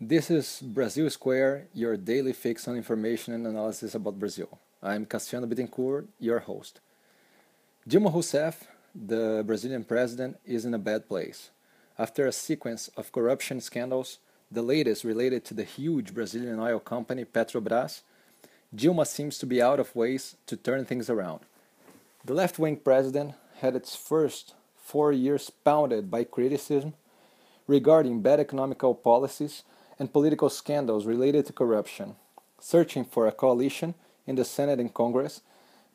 This is Brazil Squared, your daily fix on information and analysis about Brazil. I'm Cassiano Bittencourt, your host. Dilma Rousseff, the Brazilian president, is in a bad place. After a sequence of corruption scandals, the latest related to the huge Brazilian oil company Petrobras, Dilma seems to be out of ways to turn things around. The left wing president had its first four years pounded by criticism regarding bad economical policies and political scandals related to corruption. Searching for a coalition in the Senate and Congress,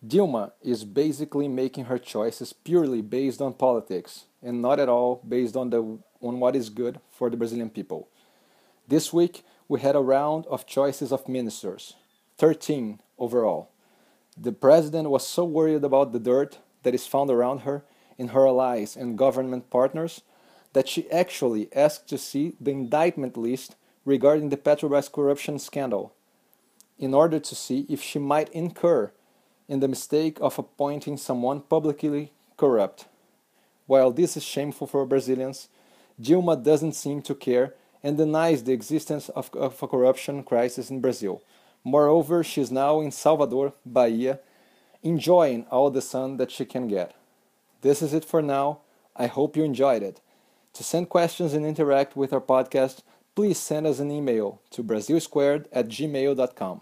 Dilma is basically making her choices purely based on politics and not at all based on the on what is good for the Brazilian people. This week we had a round of choices of ministers, 13 overall. The president was so worried about the dirt that is found around her in her allies and government partners that she actually asked to see the indictment list regarding the Petrobras corruption scandal in order to see if she might incur in the mistake of appointing someone publicly corrupt. While this is shameful for Brazilians, Dilma doesn't seem to care and denies the existence of, of a corruption crisis in Brazil. Moreover, she is now in Salvador, Bahia, enjoying all the sun that she can get. This is it for now. I hope you enjoyed it. To send questions and interact with our podcast, please send us an email to brazilsquared at gmail.com.